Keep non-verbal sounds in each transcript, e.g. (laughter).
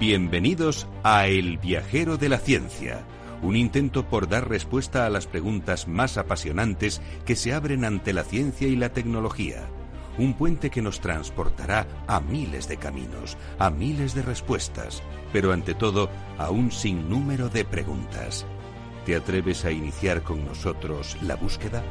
Bienvenidos a El viajero de la ciencia, un intento por dar respuesta a las preguntas más apasionantes que se abren ante la ciencia y la tecnología. Un puente que nos transportará a miles de caminos, a miles de respuestas, pero ante todo a un sinnúmero de preguntas. ¿Te atreves a iniciar con nosotros la búsqueda?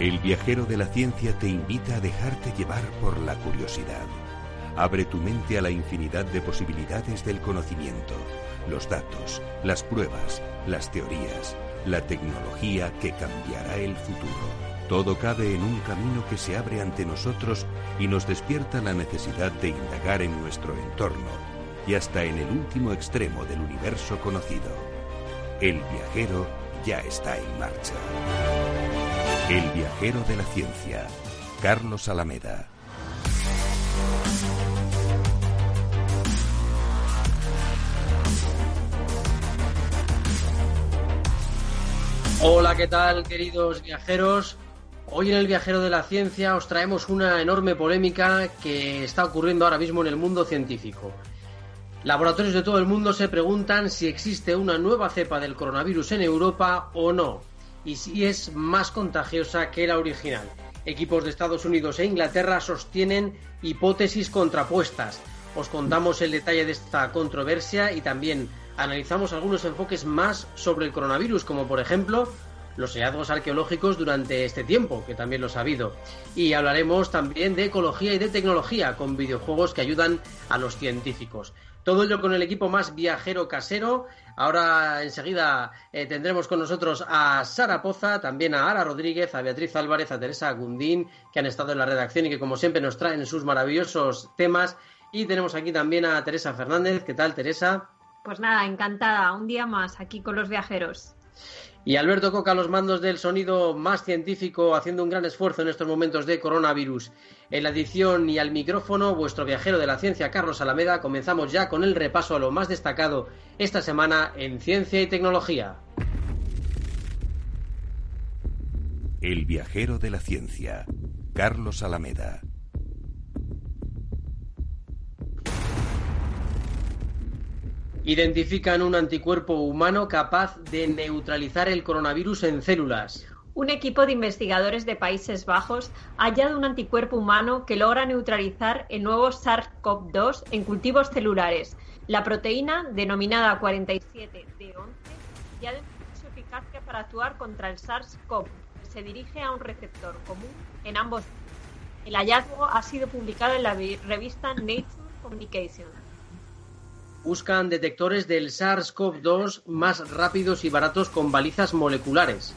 El viajero de la ciencia te invita a dejarte llevar por la curiosidad. Abre tu mente a la infinidad de posibilidades del conocimiento, los datos, las pruebas, las teorías, la tecnología que cambiará el futuro. Todo cabe en un camino que se abre ante nosotros y nos despierta la necesidad de indagar en nuestro entorno y hasta en el último extremo del universo conocido. El viajero ya está en marcha. El viajero de la ciencia, Carlos Alameda. Hola, ¿qué tal, queridos viajeros? Hoy en el Viajero de la Ciencia os traemos una enorme polémica que está ocurriendo ahora mismo en el mundo científico. Laboratorios de todo el mundo se preguntan si existe una nueva cepa del coronavirus en Europa o no y si es más contagiosa que la original. Equipos de Estados Unidos e Inglaterra sostienen hipótesis contrapuestas. Os contamos el detalle de esta controversia y también analizamos algunos enfoques más sobre el coronavirus, como por ejemplo los hallazgos arqueológicos durante este tiempo, que también los ha habido. Y hablaremos también de ecología y de tecnología, con videojuegos que ayudan a los científicos. Todo ello con el equipo más viajero casero. Ahora enseguida eh, tendremos con nosotros a Sara Poza, también a Ara Rodríguez, a Beatriz Álvarez, a Teresa Gundín, que han estado en la redacción y que como siempre nos traen sus maravillosos temas. Y tenemos aquí también a Teresa Fernández. ¿Qué tal, Teresa? Pues nada, encantada. Un día más aquí con los viajeros. Y Alberto Coca, los mandos del sonido más científico, haciendo un gran esfuerzo en estos momentos de coronavirus. En la edición y al micrófono, vuestro viajero de la ciencia, Carlos Alameda, comenzamos ya con el repaso a lo más destacado esta semana en ciencia y tecnología. El viajero de la ciencia, Carlos Alameda. Identifican un anticuerpo humano capaz de neutralizar el coronavirus en células. Un equipo de investigadores de Países Bajos ha hallado un anticuerpo humano que logra neutralizar el nuevo SARS-CoV-2 en cultivos celulares. La proteína, denominada 47D11, ya demuestra su eficacia para actuar contra el SARS-CoV. Se dirige a un receptor común en ambos. El hallazgo ha sido publicado en la revista Nature Communications buscan detectores del SARS-CoV-2 más rápidos y baratos con balizas moleculares.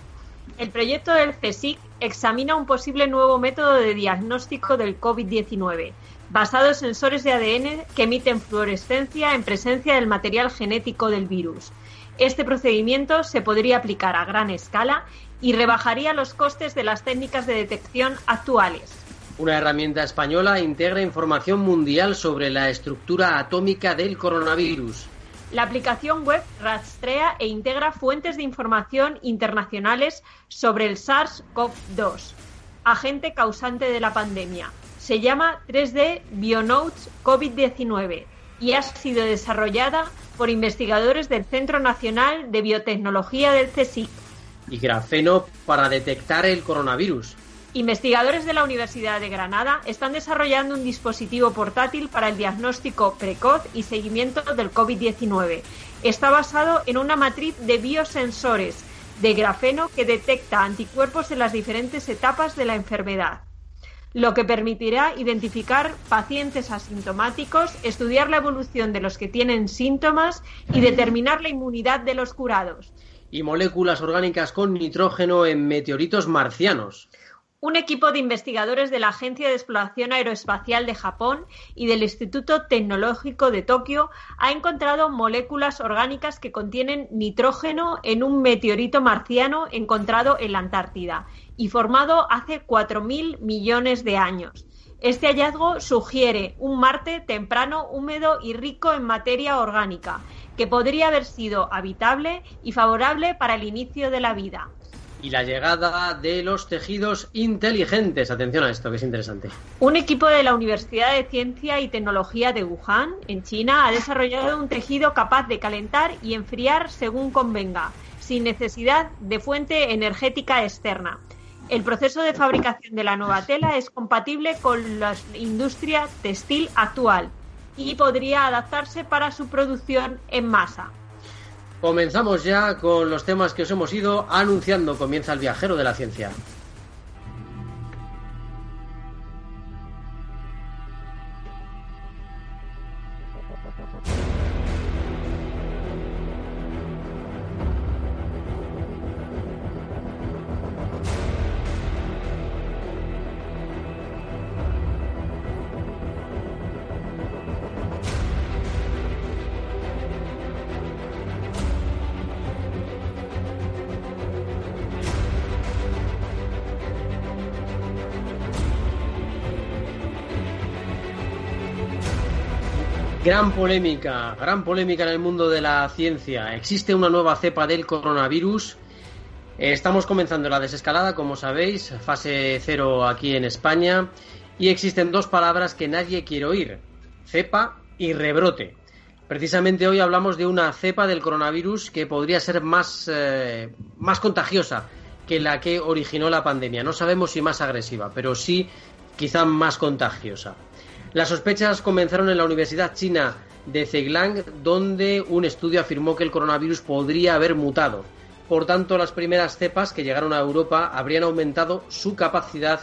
El proyecto del CSIC examina un posible nuevo método de diagnóstico del COVID-19, basado en sensores de ADN que emiten fluorescencia en presencia del material genético del virus. Este procedimiento se podría aplicar a gran escala y rebajaría los costes de las técnicas de detección actuales. Una herramienta española integra información mundial sobre la estructura atómica del coronavirus. La aplicación web rastrea e integra fuentes de información internacionales sobre el SARS-CoV-2, agente causante de la pandemia. Se llama 3D BioNotes COVID-19 y ha sido desarrollada por investigadores del Centro Nacional de Biotecnología del CSIC. Y grafeno para detectar el coronavirus. Investigadores de la Universidad de Granada están desarrollando un dispositivo portátil para el diagnóstico precoz y seguimiento del COVID-19. Está basado en una matriz de biosensores de grafeno que detecta anticuerpos en las diferentes etapas de la enfermedad, lo que permitirá identificar pacientes asintomáticos, estudiar la evolución de los que tienen síntomas y determinar la inmunidad de los curados. Y moléculas orgánicas con nitrógeno en meteoritos marcianos un equipo de investigadores de la Agencia de Exploración Aeroespacial de Japón y del Instituto Tecnológico de Tokio ha encontrado moléculas orgánicas que contienen nitrógeno en un meteorito marciano encontrado en la Antártida y formado hace 4.000 millones de años. Este hallazgo sugiere un Marte temprano, húmedo y rico en materia orgánica, que podría haber sido habitable y favorable para el inicio de la vida. Y la llegada de los tejidos inteligentes. Atención a esto, que es interesante. Un equipo de la Universidad de Ciencia y Tecnología de Wuhan, en China, ha desarrollado un tejido capaz de calentar y enfriar según convenga, sin necesidad de fuente energética externa. El proceso de fabricación de la nueva tela es compatible con la industria textil actual y podría adaptarse para su producción en masa. Comenzamos ya con los temas que os hemos ido anunciando. Comienza el viajero de la ciencia. Gran polémica, gran polémica en el mundo de la ciencia. Existe una nueva cepa del coronavirus. Estamos comenzando la desescalada, como sabéis, fase cero aquí en España. Y existen dos palabras que nadie quiere oír, cepa y rebrote. Precisamente hoy hablamos de una cepa del coronavirus que podría ser más, eh, más contagiosa que la que originó la pandemia. No sabemos si más agresiva, pero sí quizá más contagiosa. Las sospechas comenzaron en la Universidad China de Zhejiang, donde un estudio afirmó que el coronavirus podría haber mutado. Por tanto, las primeras cepas que llegaron a Europa habrían aumentado su capacidad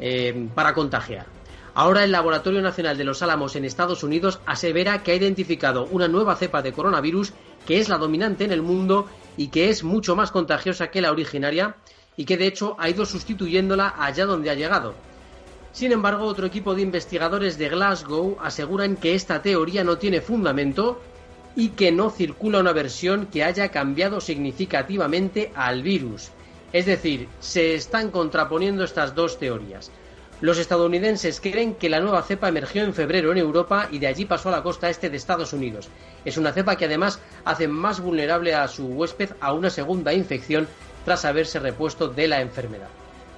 eh, para contagiar. Ahora el Laboratorio Nacional de los Álamos en Estados Unidos asevera que ha identificado una nueva cepa de coronavirus que es la dominante en el mundo y que es mucho más contagiosa que la originaria y que de hecho ha ido sustituyéndola allá donde ha llegado. Sin embargo, otro equipo de investigadores de Glasgow aseguran que esta teoría no tiene fundamento y que no circula una versión que haya cambiado significativamente al virus. Es decir, se están contraponiendo estas dos teorías. Los estadounidenses creen que la nueva cepa emergió en febrero en Europa y de allí pasó a la costa este de Estados Unidos. Es una cepa que además hace más vulnerable a su huésped a una segunda infección tras haberse repuesto de la enfermedad.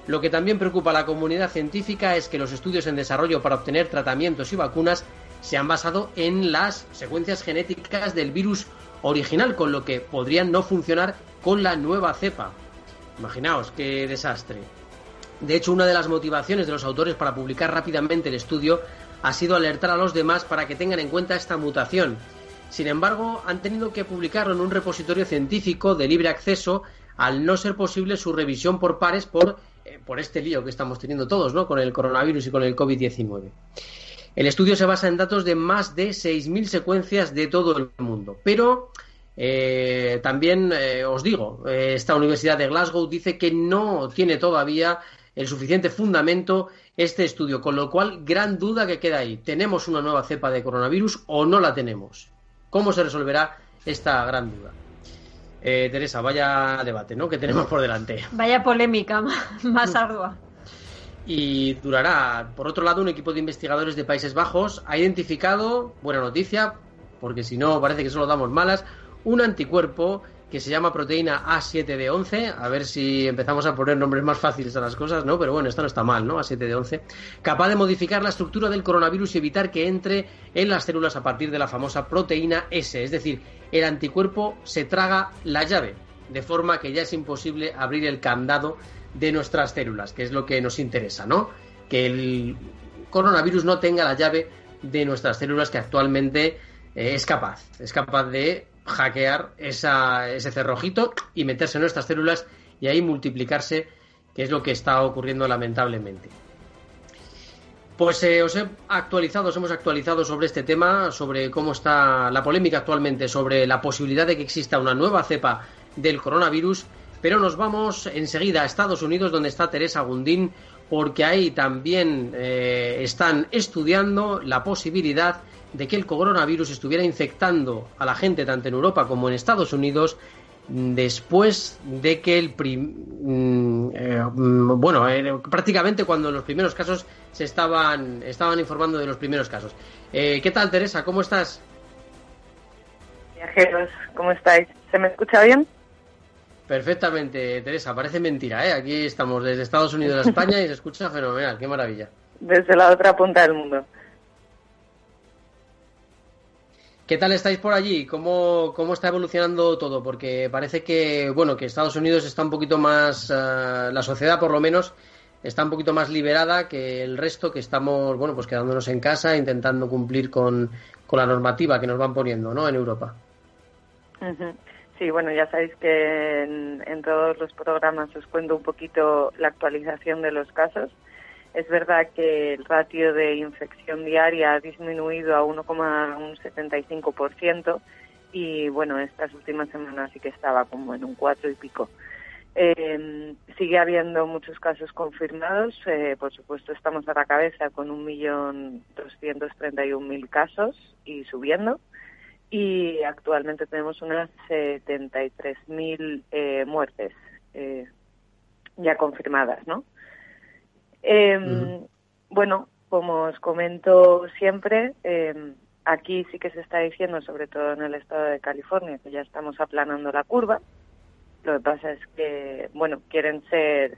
Lo que también preocupa a la comunidad científica es que los estudios en desarrollo para obtener tratamientos y vacunas se han basado en las secuencias genéticas del virus original, con lo que podrían no funcionar con la nueva cepa. Imaginaos qué desastre. De hecho, una de las motivaciones de los autores para publicar rápidamente el estudio ha sido alertar a los demás para que tengan en cuenta esta mutación. Sin embargo, han tenido que publicarlo en un repositorio científico de libre acceso al no ser posible su revisión por pares por por este lío que estamos teniendo todos, ¿no? Con el coronavirus y con el COVID-19. El estudio se basa en datos de más de 6.000 secuencias de todo el mundo. Pero eh, también eh, os digo, esta Universidad de Glasgow dice que no tiene todavía el suficiente fundamento este estudio, con lo cual gran duda que queda ahí. ¿Tenemos una nueva cepa de coronavirus o no la tenemos? ¿Cómo se resolverá esta gran duda? Eh, Teresa, vaya debate, ¿no? Que tenemos por delante. Vaya polémica (laughs) más ardua. Y durará. Por otro lado, un equipo de investigadores de Países Bajos ha identificado, buena noticia, porque si no parece que solo damos malas, un anticuerpo que se llama proteína A7D11, a ver si empezamos a poner nombres más fáciles a las cosas, ¿no? Pero bueno, esto no está mal, ¿no? A7D11, capaz de modificar la estructura del coronavirus y evitar que entre en las células a partir de la famosa proteína S, es decir, el anticuerpo se traga la llave, de forma que ya es imposible abrir el candado de nuestras células, que es lo que nos interesa, ¿no? Que el coronavirus no tenga la llave de nuestras células que actualmente eh, es capaz, es capaz de hackear ese cerrojito y meterse en nuestras células y ahí multiplicarse, que es lo que está ocurriendo lamentablemente. Pues eh, os he actualizado, os hemos actualizado sobre este tema, sobre cómo está la polémica actualmente, sobre la posibilidad de que exista una nueva cepa del coronavirus, pero nos vamos enseguida a Estados Unidos, donde está Teresa Gundín, porque ahí también eh, están estudiando la posibilidad de que el coronavirus estuviera infectando a la gente tanto en Europa como en Estados Unidos después de que el mm, eh, mm, bueno eh, prácticamente cuando los primeros casos se estaban estaban informando de los primeros casos eh, qué tal Teresa cómo estás viajeros cómo estáis se me escucha bien Perfectamente, Teresa, parece mentira, ¿eh? Aquí estamos desde Estados Unidos a España y se escucha fenomenal, qué maravilla. Desde la otra punta del mundo. ¿Qué tal estáis por allí? ¿Cómo, ¿Cómo, está evolucionando todo? Porque parece que, bueno, que Estados Unidos está un poquito más, uh, la sociedad por lo menos, está un poquito más liberada que el resto, que estamos, bueno, pues quedándonos en casa, intentando cumplir con, con la normativa que nos van poniendo, ¿no? En Europa. Sí, bueno, ya sabéis que en todos los programas os cuento un poquito la actualización de los casos. Es verdad que el ratio de infección diaria ha disminuido a 1,75% y bueno, estas últimas semanas sí que estaba como en un 4 y pico. Eh, sigue habiendo muchos casos confirmados, eh, por supuesto estamos a la cabeza con 1.231.000 casos y subiendo y actualmente tenemos unas 73.000 eh, muertes eh, ya confirmadas, ¿no? Eh, Bueno, como os comento siempre, eh, aquí sí que se está diciendo, sobre todo en el estado de California, que ya estamos aplanando la curva. Lo que pasa es que, bueno, quieren ser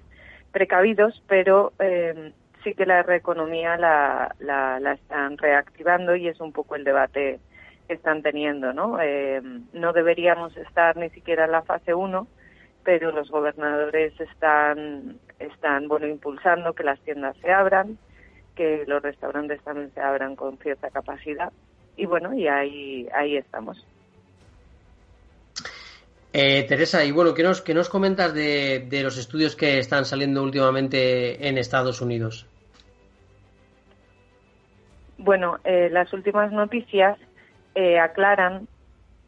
precavidos, pero eh, sí que la reeconomía la, la, la, están reactivando y es un poco el debate que están teniendo, ¿no? Eh, no deberíamos estar ni siquiera en la fase 1, pero los gobernadores están están bueno impulsando que las tiendas se abran, que los restaurantes también se abran con cierta capacidad y bueno y ahí ahí estamos. Eh, Teresa, y bueno, ¿qué nos, qué nos comentas de, de, los estudios que están saliendo últimamente en Estados Unidos? Bueno, eh, las últimas noticias eh, aclaran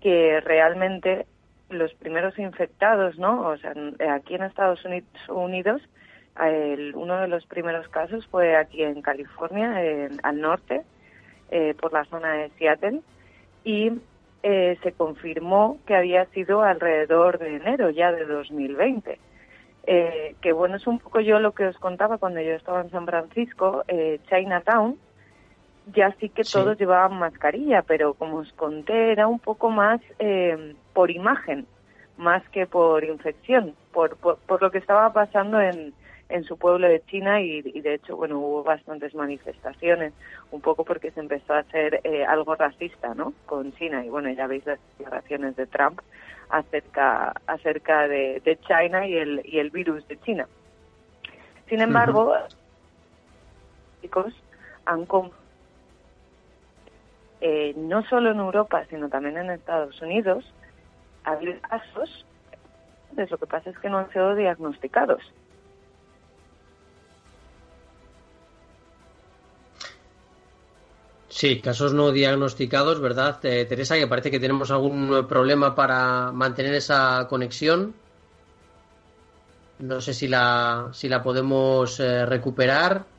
que realmente los primeros infectados, ¿no? O sea, aquí en Estados Unidos uno de los primeros casos fue aquí en California, en, al norte, eh, por la zona de Seattle, y eh, se confirmó que había sido alrededor de enero ya de 2020. Eh, que bueno, es un poco yo lo que os contaba cuando yo estaba en San Francisco, eh, Chinatown, ya sí que sí. todos llevaban mascarilla, pero como os conté, era un poco más eh, por imagen, más que por infección, por, por, por lo que estaba pasando en, en su pueblo de China y, y, de hecho, bueno, hubo bastantes manifestaciones, un poco porque se empezó a hacer eh, algo racista, ¿no? Con China y bueno, ya veis las declaraciones de Trump acerca acerca de, de China y el y el virus de China. Sin embargo, uh -huh. han eh, no solo en Europa, sino también en Estados Unidos, ha habido casos, pues lo que pasa es que no han sido diagnosticados. Sí, casos no diagnosticados, ¿verdad, eh, Teresa? Que parece que tenemos algún problema para mantener esa conexión. No sé si la, si la podemos eh, recuperar.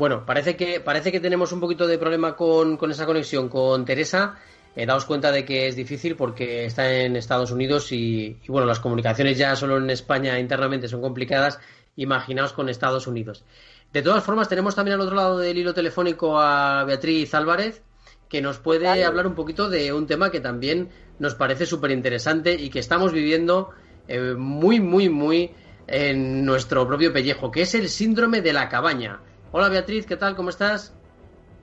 Bueno, parece que, parece que tenemos un poquito de problema con, con esa conexión con Teresa. Eh, daos cuenta de que es difícil porque está en Estados Unidos y, y, bueno, las comunicaciones ya solo en España internamente son complicadas imaginaos con Estados Unidos. De todas formas, tenemos también al otro lado del hilo telefónico a Beatriz Álvarez, que nos puede hablar un poquito de un tema que también nos parece súper interesante y que estamos viviendo eh, muy, muy, muy en nuestro propio pellejo, que es el síndrome de la cabaña. Hola Beatriz, ¿qué tal? ¿Cómo estás?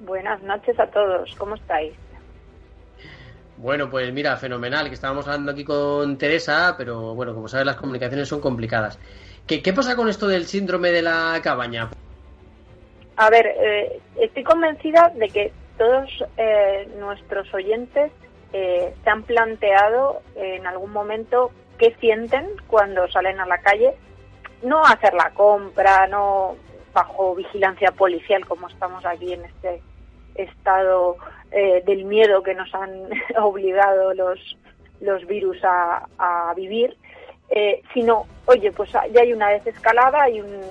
Buenas noches a todos, ¿cómo estáis? Bueno, pues mira, fenomenal, que estábamos hablando aquí con Teresa, pero bueno, como sabes, las comunicaciones son complicadas. ¿Qué, ¿Qué, pasa con esto del síndrome de la cabaña? A ver, eh, estoy convencida de que todos eh, nuestros oyentes eh, se han planteado en algún momento qué sienten cuando salen a la calle, no hacer la compra, no bajo vigilancia policial como estamos aquí en este estado eh, del miedo que nos han (laughs) obligado los, los virus a, vivir, eh, sino, oye, pues ya hay una desescalada, hay un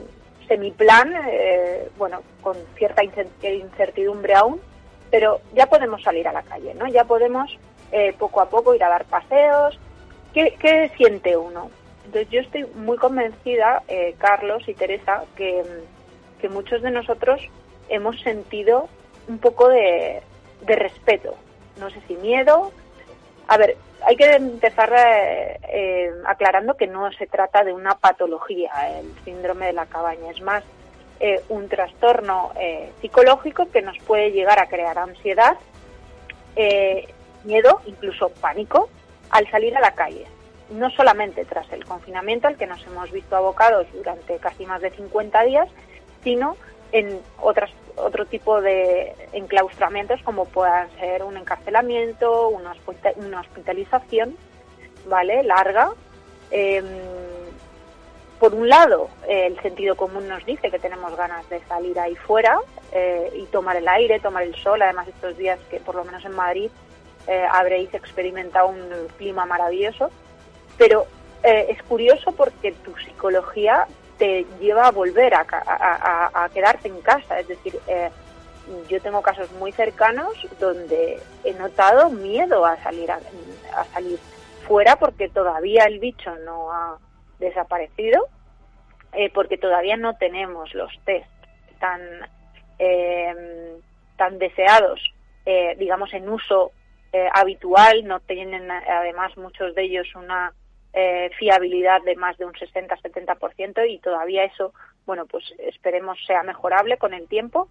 semiplan, eh, bueno, con cierta incertidumbre aún, pero ya podemos salir a la calle, ¿no? Ya podemos eh, poco a poco ir a dar paseos. ¿Qué, qué siente uno? Entonces yo estoy muy convencida, eh, Carlos y Teresa, que, que muchos de nosotros hemos sentido un poco de, de respeto, no sé si miedo, A ver, hay que empezar eh, eh, aclarando que no se trata de una patología, el síndrome de la cabaña, es más eh, un trastorno psicológico que nos puede llegar a crear ansiedad, miedo, incluso pánico al salir a la calle. No solamente tras el confinamiento al que nos hemos visto abocados durante casi más de 50 días, sino en otras, otro tipo de enclaustramientos como puedan ser un encarcelamiento, una, hospitalización, ¿vale? Larga. Em, por un lado, el sentido común nos dice que tenemos ganas de salir ahí fuera eh, y tomar el aire, tomar el sol. Además, estos días que por lo menos en Madrid eh, habréis experimentado un clima maravilloso. Pero eh, es curioso porque tu psicología te lleva a volver a, a, quedarte en casa. Es decir, eh, yo tengo casos muy cercanos donde he notado miedo a salir a, salir fuera porque todavía el bicho no ha desaparecido, eh, porque todavía no tenemos los test tan em, tan deseados, eh, digamos en uso habitual, no tienen además muchos de ellos una eh, fiabilidad de más de un 60-70% y todavía eso, bueno, pues esperemos sea mejorable con el tiempo.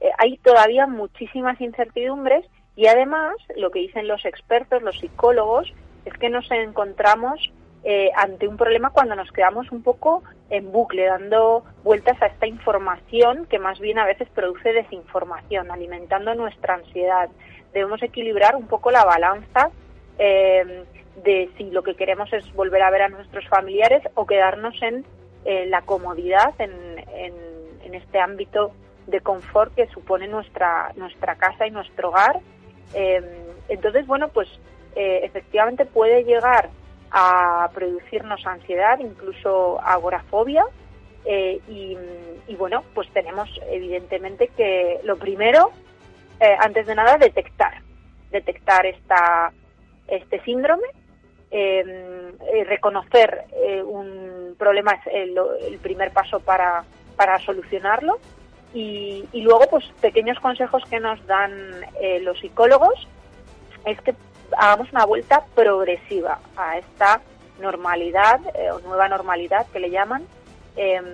Eh, hay todavía muchísimas incertidumbres y además lo que dicen los expertos, los psicólogos, es que nos encontramos eh, ante un problema cuando nos quedamos un poco en bucle, dando vueltas a esta información que más bien a veces produce desinformación, alimentando nuestra ansiedad. Debemos equilibrar un poco la balanza de si lo que queremos es volver a ver a nuestros familiares o quedarnos en la comodidad, en, en, este ámbito de confort que supone nuestra, nuestra casa y nuestro hogar. Em, entonces, bueno, pues eh, efectivamente puede llegar a producirnos ansiedad, incluso agorafobia. Eh, y, y, bueno, pues tenemos evidentemente que lo primero, eh, antes de nada, detectar, detectar esta, este síndrome eh, reconocer eh, un problema es el, primer paso para, para solucionarlo. Y, luego pues pequeños consejos que nos dan eh, los psicólogos es que hagamos una vuelta progresiva a esta normalidad o nueva normalidad que le llaman em,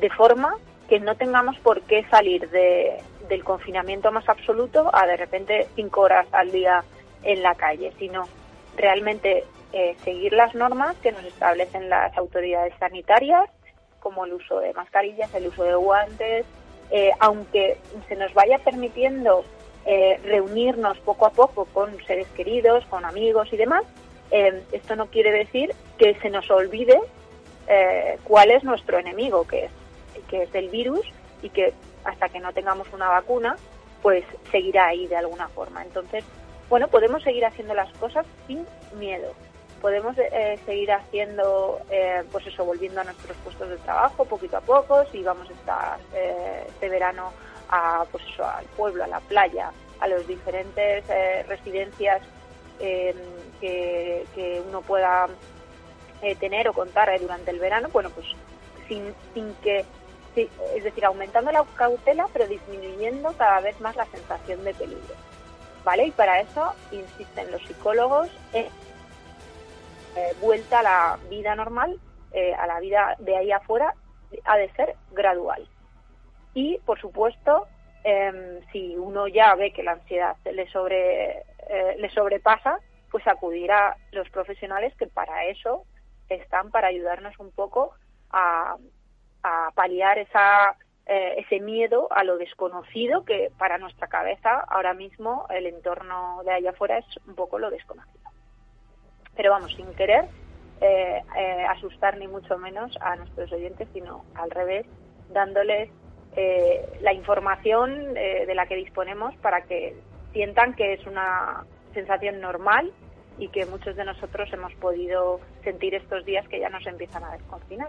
de forma que no tengamos por qué salir de, del confinamiento más absoluto a de repente cinco horas al día en la calle, sino realmente eh, seguir las normas que nos establecen las autoridades sanitarias, como el uso de mascarillas, el uso de guantes, eh, aunque se nos vaya permitiendo eh, reunirnos poco a poco con seres queridos, con amigos y demás, esto no quiere decir que se nos olvide cuál es nuestro enemigo, que es, que es el virus y que hasta que no tengamos una vacuna, pues seguirá ahí de alguna forma. Entonces, bueno, podemos seguir haciendo las cosas sin miedo podemos eh, seguir haciendo, eh, pues eso, volviendo a nuestros puestos de trabajo poquito a poco, si vamos a estar eh, este verano a, pues eso, al pueblo, a la playa, a las diferentes residencias que, que, uno pueda tener o contar durante el verano, bueno, pues sin, sin que, es decir, aumentando la cautela, pero disminuyendo cada vez más la sensación de peligro. ¿Vale? Y para eso insisten los psicólogos en eh, vuelta a la vida normal, eh, a la vida de ahí afuera, ha de ser gradual. Y, por supuesto, em, si uno ya ve que la ansiedad eh, le sobrepasa, pues acudir a los profesionales que para eso están, para ayudarnos un poco a, paliar ese miedo a lo desconocido que para nuestra cabeza ahora mismo el entorno de allá afuera es un poco lo desconocido pero vamos, sin querer eh, eh, asustar ni mucho menos a nuestros oyentes, sino al revés, dándoles eh, la información de la que disponemos para que sientan que es una sensación normal y que muchos de nosotros hemos podido sentir estos días que ya nos empiezan a desconfinar.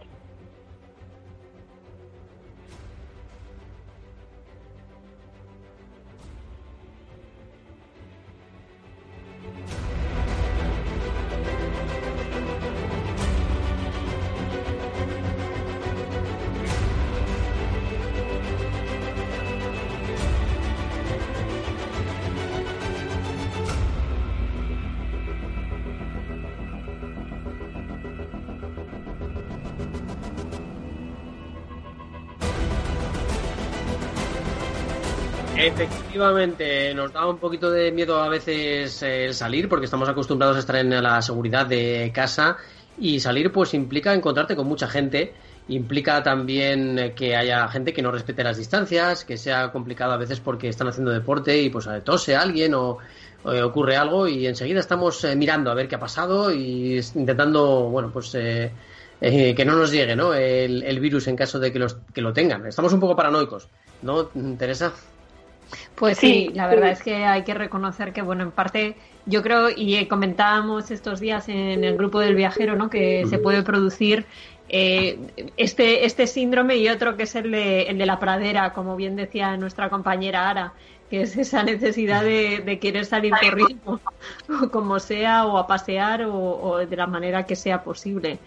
Efectivamente, nos da un poquito de miedo a veces eh, el salir porque estamos acostumbrados a estar en la seguridad de casa y salir pues implica encontrarte con mucha gente, implica también que haya gente que no respete las distancias, que sea complicado a veces porque están haciendo deporte y pues tose alguien o, ocurre algo y enseguida estamos eh, mirando a ver qué ha pasado y intentando, bueno, pues eh, que no nos llegue ¿no? El, el, virus en caso de que, los, que lo tengan. Estamos un poco paranoicos, ¿no, Teresa? Pues sí, la verdad es que hay que reconocer que, bueno, en parte yo creo, y comentábamos estos días en el grupo del viajero, ¿no? Que se puede producir eh, este, este síndrome y otro que es el de, el de la pradera, como bien decía nuestra compañera Ara, que es esa necesidad de, querer salir corriendo, (laughs) como sea, o a pasear, o, de la manera que sea posible.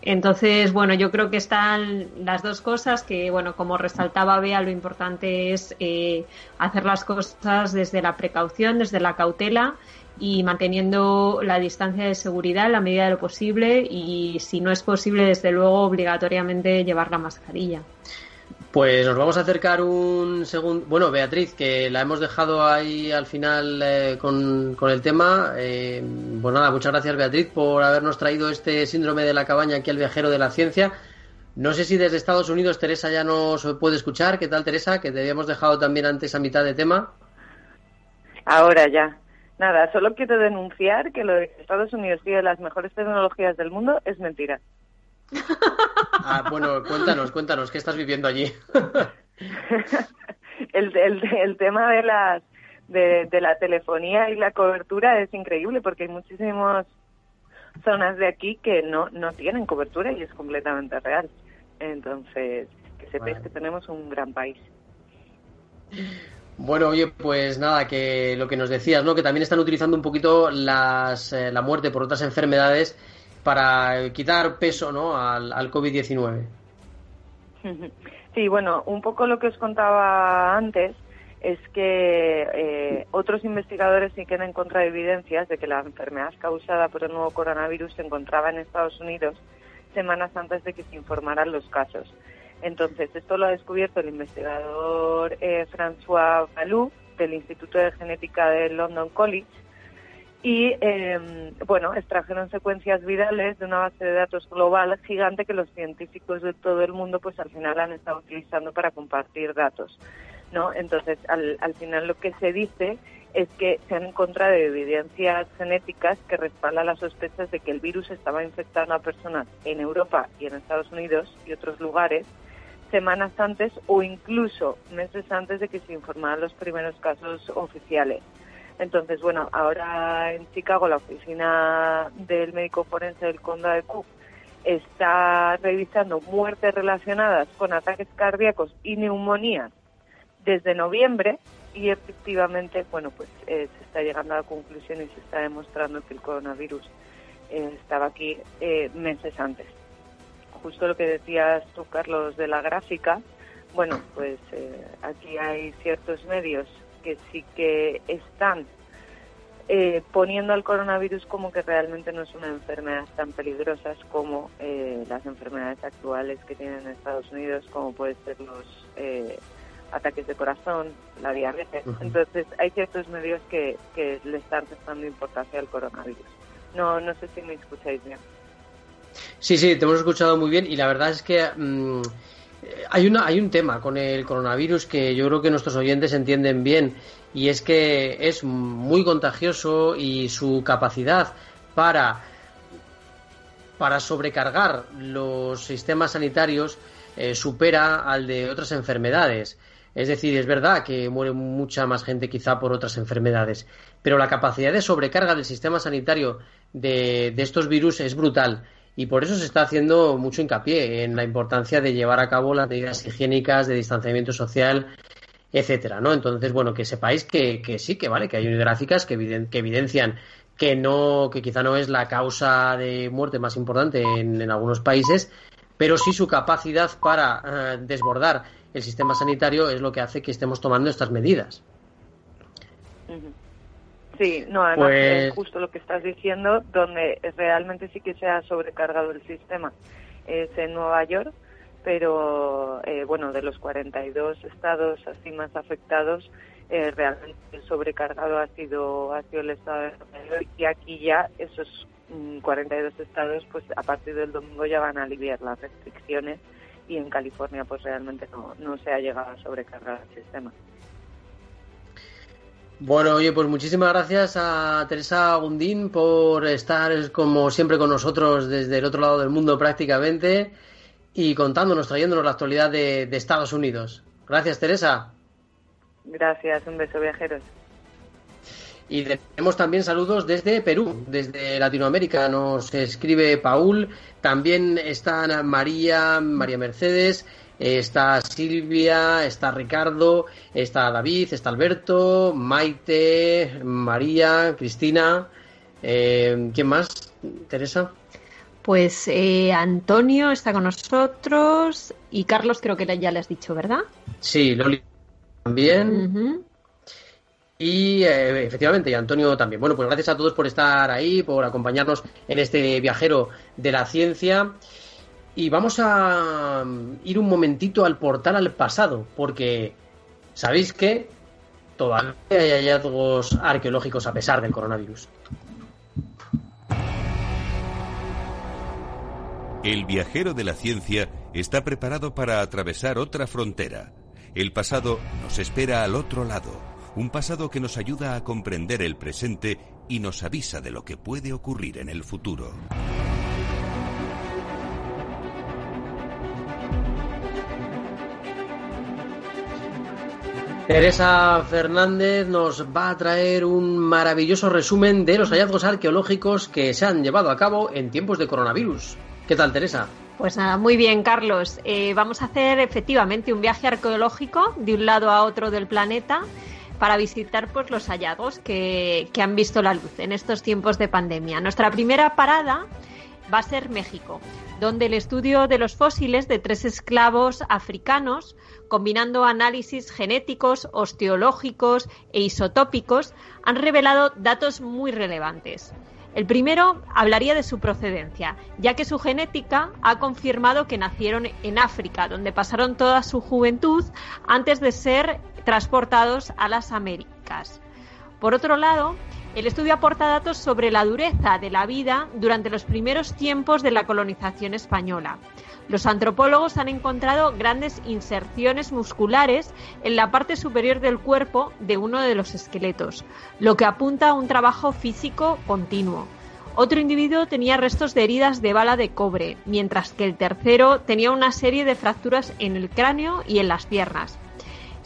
Entonces, bueno, yo creo que están las dos cosas que, bueno, como resaltaba Bea, lo importante es eh, hacer las cosas desde la precaución, desde la cautela y manteniendo la distancia de seguridad en la medida de lo posible y, si no es posible, desde luego, obligatoriamente llevar la mascarilla. Pues nos vamos a acercar un segundo. Bueno, Beatriz, que la hemos dejado ahí al final eh, con, el tema. Eh, pues nada, muchas gracias, Beatriz, por habernos traído este síndrome de la cabaña aquí al viajero de la ciencia. No sé si desde Estados Unidos Teresa ya nos puede escuchar. ¿Qué tal, Teresa? Que te habíamos dejado también antes a mitad de tema. Ahora ya. Nada, solo quiero denunciar que lo de Estados Unidos tiene las mejores tecnologías del mundo es mentira. Ah, bueno, cuéntanos, cuéntanos, ¿qué estás viviendo allí? (laughs) el, el, tema de las de, la telefonía y la cobertura es increíble porque hay muchísimas zonas de aquí que no, no tienen cobertura y es completamente real. Entonces, que sepáis que tenemos un gran país. Bueno, oye, pues nada, que lo que nos decías, ¿no? Que también están utilizando un poquito las, eh, la muerte por otras enfermedades para quitar peso ¿no? al, al COVID-19. (laughs) Sí, bueno, un poco lo que os contaba antes es que eh, otros investigadores sí que han encontrado evidencias de que la enfermedad causada por el nuevo coronavirus se encontraba en Estados Unidos semanas antes de que se informaran los casos. Entonces, esto lo ha descubierto el investigador eh, François Balou del Instituto de Genética de London College y eh, bueno, extrajeron secuencias virales de una base de datos global gigante que los científicos de todo el mundo pues al final han estado utilizando para compartir datos, ¿no? Entonces, al, al final lo que se dice es que se han encontrado evidencias genéticas que respaldan las sospechas de que el virus estaba infectando a personas en Europa y en Estados Unidos y otros lugares semanas antes o incluso meses antes de que se informaran los primeros casos oficiales. Entonces, bueno, ahora en Chicago la oficina del médico forense del condado de Cook está revisando muertes relacionadas con ataques cardíacos y neumonías desde noviembre y efectivamente, bueno, pues eh, se está llegando a la conclusión y se está demostrando que el coronavirus eh, estaba aquí eh, meses antes. Justo lo que decías tú, Carlos, de la gráfica, bueno, pues aquí hay ciertos medios que sí que están eh, poniendo al coronavirus como que realmente no es una enfermedad tan peligrosa como eh, las enfermedades actuales que tienen en Estados Unidos, como pueden ser los eh, ataques de corazón, la diabetes. Entonces, hay ciertos medios que, que le están restando importancia al coronavirus. No, no sé si me escucháis bien. Sí, sí, te hemos escuchado muy bien y la verdad es que mm, hay, una, hay un tema con el coronavirus que yo creo que nuestros oyentes entienden bien y es que es muy contagioso y su capacidad para, para sobrecargar los sistemas sanitarios eh, supera al de otras enfermedades. Es decir, es verdad que muere mucha más gente quizá por otras enfermedades, pero la capacidad de sobrecarga del sistema sanitario de, de estos virus es brutal y por eso se está haciendo mucho hincapié en la importancia de llevar a cabo las medidas higiénicas de distanciamiento social, etcétera, ¿no? Entonces, bueno, que sepáis que, que sí, que vale, que hay gráficas que, evidencian que no, que quizá no es la causa de muerte más importante en, algunos países, pero sí su capacidad para eh, desbordar el sistema sanitario es lo que hace que estemos tomando estas medidas. Sí, no, además es pues justo lo que estás diciendo, donde realmente sí que se ha sobrecargado el sistema es en Nueva York, pero eh, bueno, de los 42 estados así más afectados, eh, realmente el sobrecargado ha sido, ha sido el estado de Nueva York y aquí ya esos 42 mm, estados, pues a partir del domingo ya van a aliviar las restricciones y en California pues realmente no, no se ha llegado a sobrecargar el sistema. Bueno, oye, pues muchísimas gracias a Teresa Gundín por estar como siempre con nosotros desde el otro lado del mundo prácticamente y contándonos, trayéndonos la actualidad de, Estados Unidos. Gracias, Teresa. Gracias, un beso, viajeros. Y tenemos también saludos desde Perú, desde Latinoamérica. Nos escribe Paul, también están María, María Mercedes, está Silvia, está Ricardo, está David, está Alberto, Maite, María, Cristina. Eh, ¿Quién más? Teresa. Pues eh, Antonio está con nosotros y Carlos creo que ya le has dicho, ¿verdad? Sí, Loli también. Y eh, efectivamente, y Antonio también. Bueno, pues gracias a todos por estar ahí, por acompañarnos en este viajero de la ciencia. Y vamos a ir un momentito al portal al pasado, porque ¿sabéis que todavía hay hallazgos arqueológicos a pesar del coronavirus? El viajero de la ciencia está preparado para atravesar otra frontera. El pasado nos espera al otro lado, un pasado que nos ayuda a comprender el presente y nos avisa de lo que puede ocurrir en el futuro. Teresa Fernández nos va a traer un maravilloso resumen de los hallazgos arqueológicos que se han llevado a cabo en tiempos de coronavirus. ¿Qué tal, Teresa? Pues nada, muy bien, Carlos. Eh, vamos a hacer efectivamente un viaje arqueológico de un lado a otro del planeta para visitar pues, los hallazgos que, que han visto la luz en estos tiempos de pandemia. Nuestra primera parada va a ser México, donde el estudio de los fósiles de tres esclavos africanos, combinando análisis genéticos, osteológicos e isotópicos, han revelado datos muy relevantes. El primero hablaría de su procedencia, ya que su genética ha confirmado que nacieron en África, donde pasaron toda su juventud antes de ser transportados a las Américas. Por otro lado, el estudio aporta datos sobre la dureza de la vida durante los primeros tiempos de la colonización española. Los antropólogos han encontrado grandes inserciones musculares en la parte superior del cuerpo de uno de los esqueletos, lo que apunta a un trabajo físico continuo. Otro individuo tenía restos de heridas de bala de cobre, mientras que el tercero tenía una serie de fracturas en el cráneo y en las piernas.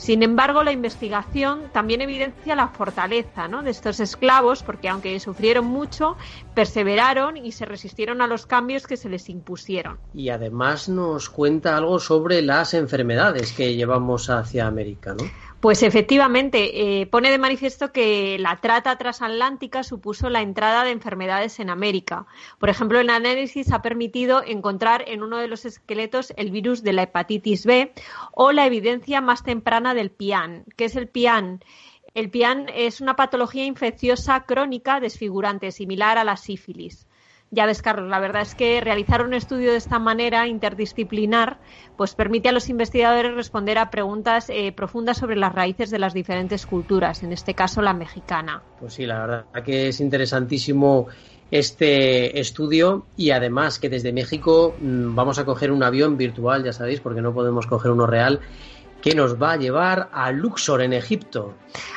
Sin embargo, la investigación también evidencia la fortaleza de estos esclavos, porque aunque sufrieron mucho, perseveraron y se resistieron a los cambios que se les impusieron. Y además nos cuenta algo sobre las enfermedades que llevamos hacia América, ¿no? Pues efectivamente, eh, pone de manifiesto que la trata transatlántica supuso la entrada de enfermedades en América. Por ejemplo, el análisis ha permitido encontrar en uno de los esqueletos el virus de la hepatitis B o la evidencia más temprana del PIAN. ¿Qué es el PIAN? El PIAN es una patología infecciosa crónica desfigurante, similar a la sífilis. Ya ves, Carlos, la verdad es que realizar un estudio de esta manera interdisciplinar pues permite a los investigadores responder a preguntas eh, profundas sobre las raíces de las diferentes culturas, en este caso la mexicana. Pues sí, la verdad que es interesantísimo este estudio y además que desde México mm, vamos a coger un avión virtual, ya sabéis, porque no podemos coger uno real, que nos va a llevar a Luxor en Egipto.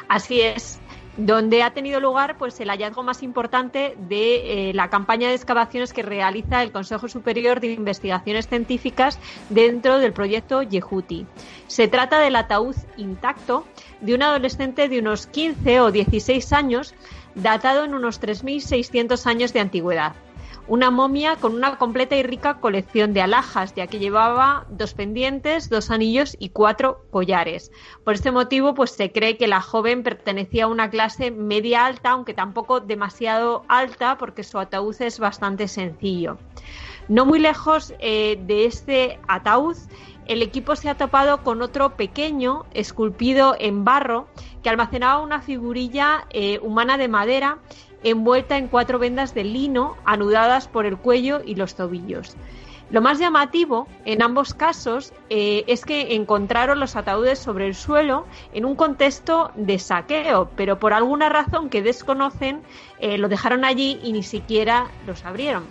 Así es donde ha tenido lugar pues el hallazgo más importante de eh, la campaña de excavaciones que realiza el Consejo Superior de Investigaciones Científicas dentro del proyecto Yehuti. Se trata del ataúd intacto de un adolescente de unos 15 o 16 años, datado en unos 3.600 años de antigüedad una momia con una completa y rica colección de alhajas, ya que llevaba dos pendientes, dos anillos y cuatro collares. Por este motivo, pues se cree que la joven pertenecía a una clase media alta, aunque tampoco demasiado alta, porque su ataúd es bastante sencillo. No muy lejos eh, de este ataúd, el equipo se ha topado con otro pequeño, esculpido en barro, que almacenaba una figurilla eh, humana de madera envuelta en cuatro vendas de lino anudadas por el cuello y los tobillos. Lo más llamativo en ambos casos eh, es que encontraron los ataúdes sobre el suelo en un contexto de saqueo, pero por alguna razón que desconocen eh, lo dejaron allí y ni siquiera los abrieron.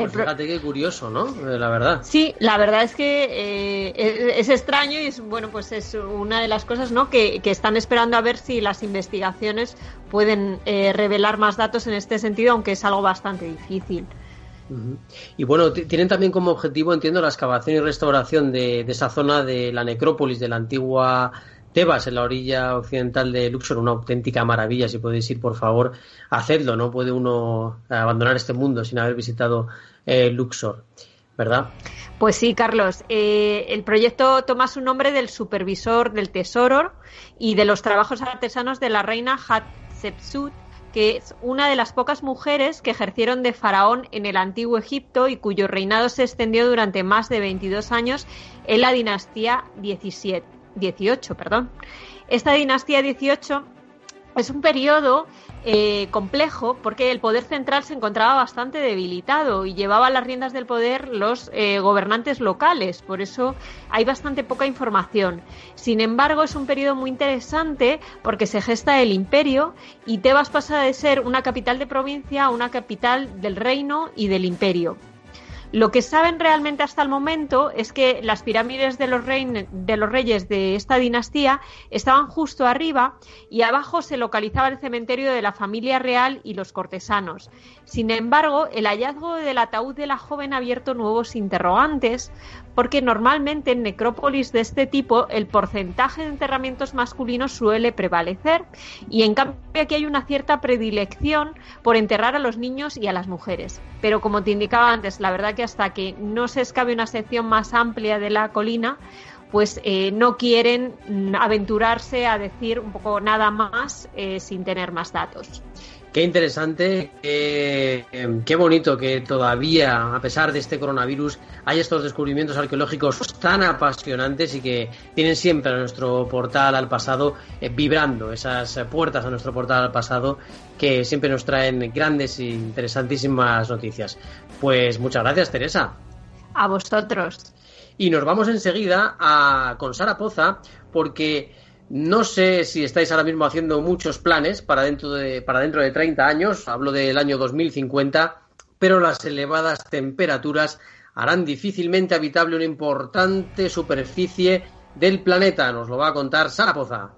Pues fíjate qué curioso, ¿no? Eh, la verdad. Sí, la verdad es que es, extraño y es bueno, pues es una de las cosas, ¿no? Que, que están esperando a ver si las investigaciones pueden revelar más datos en este sentido, aunque es algo bastante difícil. Y bueno, tienen también como objetivo, entiendo, la excavación y restauración de, esa zona de la necrópolis de la antigua Tebas, en la orilla occidental de Luxor, una auténtica maravilla. Si podéis ir, por favor, hacedlo. No puede uno abandonar este mundo sin haber visitado eh, Luxor, ¿verdad? Pues sí, Carlos. Eh, el proyecto toma su nombre del supervisor del Tesoro y de los trabajos artesanos de la reina Hatshepsut que es una de las pocas mujeres que ejercieron de faraón en el antiguo Egipto y cuyo reinado se extendió durante más de 22 años en la dinastía 17, 18. Perdón. Esta dinastía 18 es un periodo eh, complejo porque el poder central se encontraba bastante debilitado y llevaba las riendas del poder los eh, gobernantes locales. Por eso hay bastante poca información. Sin embargo, es un periodo muy interesante porque se gesta el imperio y Tebas pasa de ser una capital de provincia a una capital del reino y del imperio. Lo que saben realmente hasta el momento es que las pirámides de los, reyes de esta dinastía estaban justo arriba y abajo se localizaba el cementerio de la familia real y los cortesanos. Sin embargo, el hallazgo del ataúd de la joven ha abierto nuevos interrogantes porque normalmente en necrópolis de este tipo el porcentaje de enterramientos masculinos suele prevalecer y en cambio aquí hay una cierta predilección por enterrar a los niños y a las mujeres. Pero como te indicaba antes, la verdad que hasta que no se escabe una sección más amplia de la colina, pues eh, no quieren mm, aventurarse a decir un poco nada más eh, sin tener más datos. Qué interesante, qué, bonito que todavía, a pesar de este coronavirus, hay estos descubrimientos arqueológicos tan apasionantes y que tienen siempre a nuestro portal al pasado eh, vibrando, esas puertas a nuestro portal al pasado que siempre nos traen grandes e interesantísimas noticias. Pues muchas gracias, Teresa. A vosotros. Y nos vamos enseguida a, con Sara Poza, porque no sé si estáis ahora mismo haciendo muchos planes para dentro de, para dentro de 30 años, hablo del año 2050, pero las elevadas temperaturas harán difícilmente habitable una importante superficie del planeta. Nos lo va a contar Sara Poza.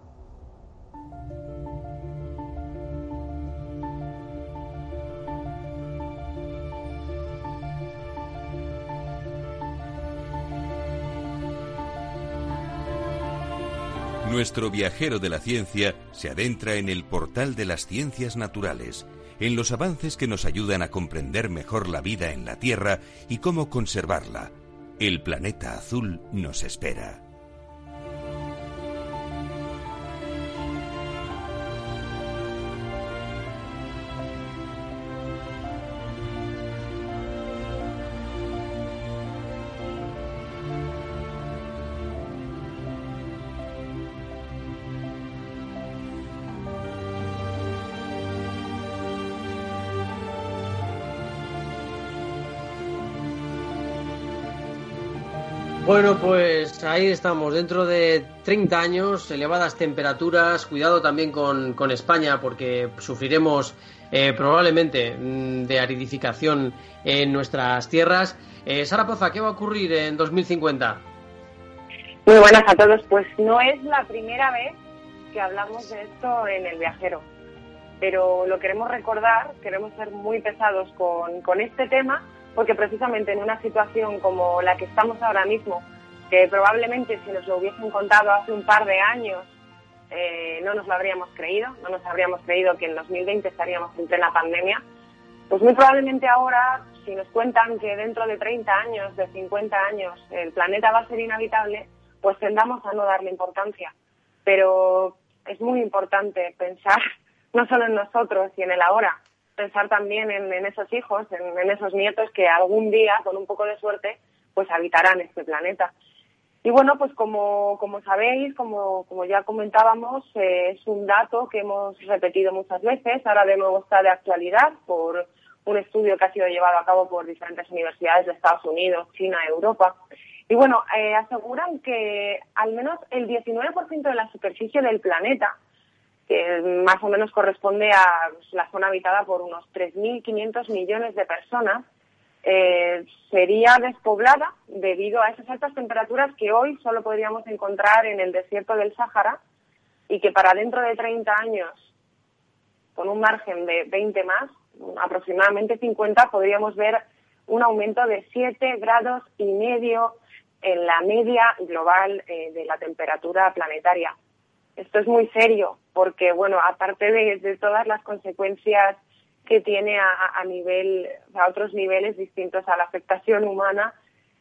Nuestro viajero de la ciencia se adentra en el portal de las ciencias naturales, en los avances que nos ayudan a comprender mejor la vida en la Tierra y cómo conservarla. El planeta azul nos espera. Ahí estamos, dentro de 30 años, elevadas temperaturas, cuidado también con, España porque sufriremos eh, probablemente mm, de aridificación en nuestras tierras. Eh, Sara Poza, ¿qué va a ocurrir en 2050? Muy buenas a todos, pues no es la primera vez que hablamos de esto en el viajero, pero lo queremos recordar, queremos ser muy pesados con, con este tema porque precisamente en una situación como la que estamos ahora mismo, que probablemente si nos lo hubiesen contado hace un par de años, eh, no nos lo habríamos creído, no nos habríamos creído que en 2020 estaríamos en plena pandemia, pues muy probablemente ahora, si nos cuentan que dentro de 30 años, de 50 años, el planeta va a ser inhabitable, pues tendamos a no darle importancia. Pero es muy importante pensar (laughs) no solo en nosotros y en el ahora, pensar también en, esos hijos, en, esos nietos que algún día, con un poco de suerte, pues habitarán este planeta. Y bueno, pues como, como sabéis, como, como ya comentábamos, eh, es un dato que hemos repetido muchas veces, ahora de nuevo está de actualidad por, un estudio que ha sido llevado a cabo por diferentes universidades de Estados Unidos, China, Europa. Y bueno, eh, aseguran que al menos el 19% de la superficie del planeta, que más o menos corresponde a la zona habitada por unos 3.500 millones de personas, eh, sería despoblada debido a esas altas temperaturas que hoy solo podríamos encontrar en el desierto del Sáhara y que para dentro de 30 años, con un margen de 20 más, aproximadamente 50, podríamos ver un aumento de 7 grados y medio en la media global eh, de la temperatura planetaria. Esto es muy serio porque, bueno, aparte de todas las consecuencias que tiene a, nivel, a otros niveles distintos a la afectación humana.